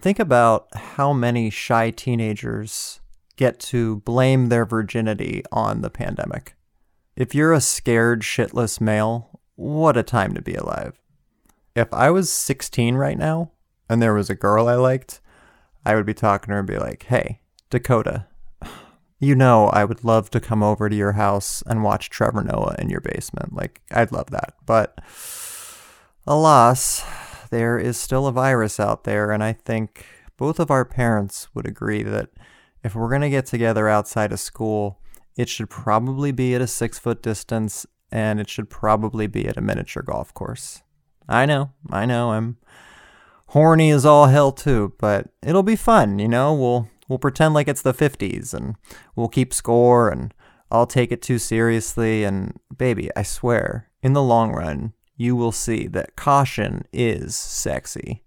Think about how many shy teenagers get to blame their virginity on the pandemic. If you're a scared, shitless male, what a time to be alive. If I was 16 right now and there was a girl I liked, I would be talking to her and be like, hey, Dakota, you know I would love to come over to your house and watch Trevor Noah in your basement. Like, I'd love that. But alas, there is still a virus out there, and I think both of our parents would agree that if we're going to get together outside of school, it should probably be at a six foot distance and it should probably be at a miniature golf course. I know, I know, I'm horny as all hell too, but it'll be fun, you know? We'll we'll pretend like it's the 50s and we'll keep score and I'll take it too seriously and baby, I swear, in the long run, you will see that caution is sexy.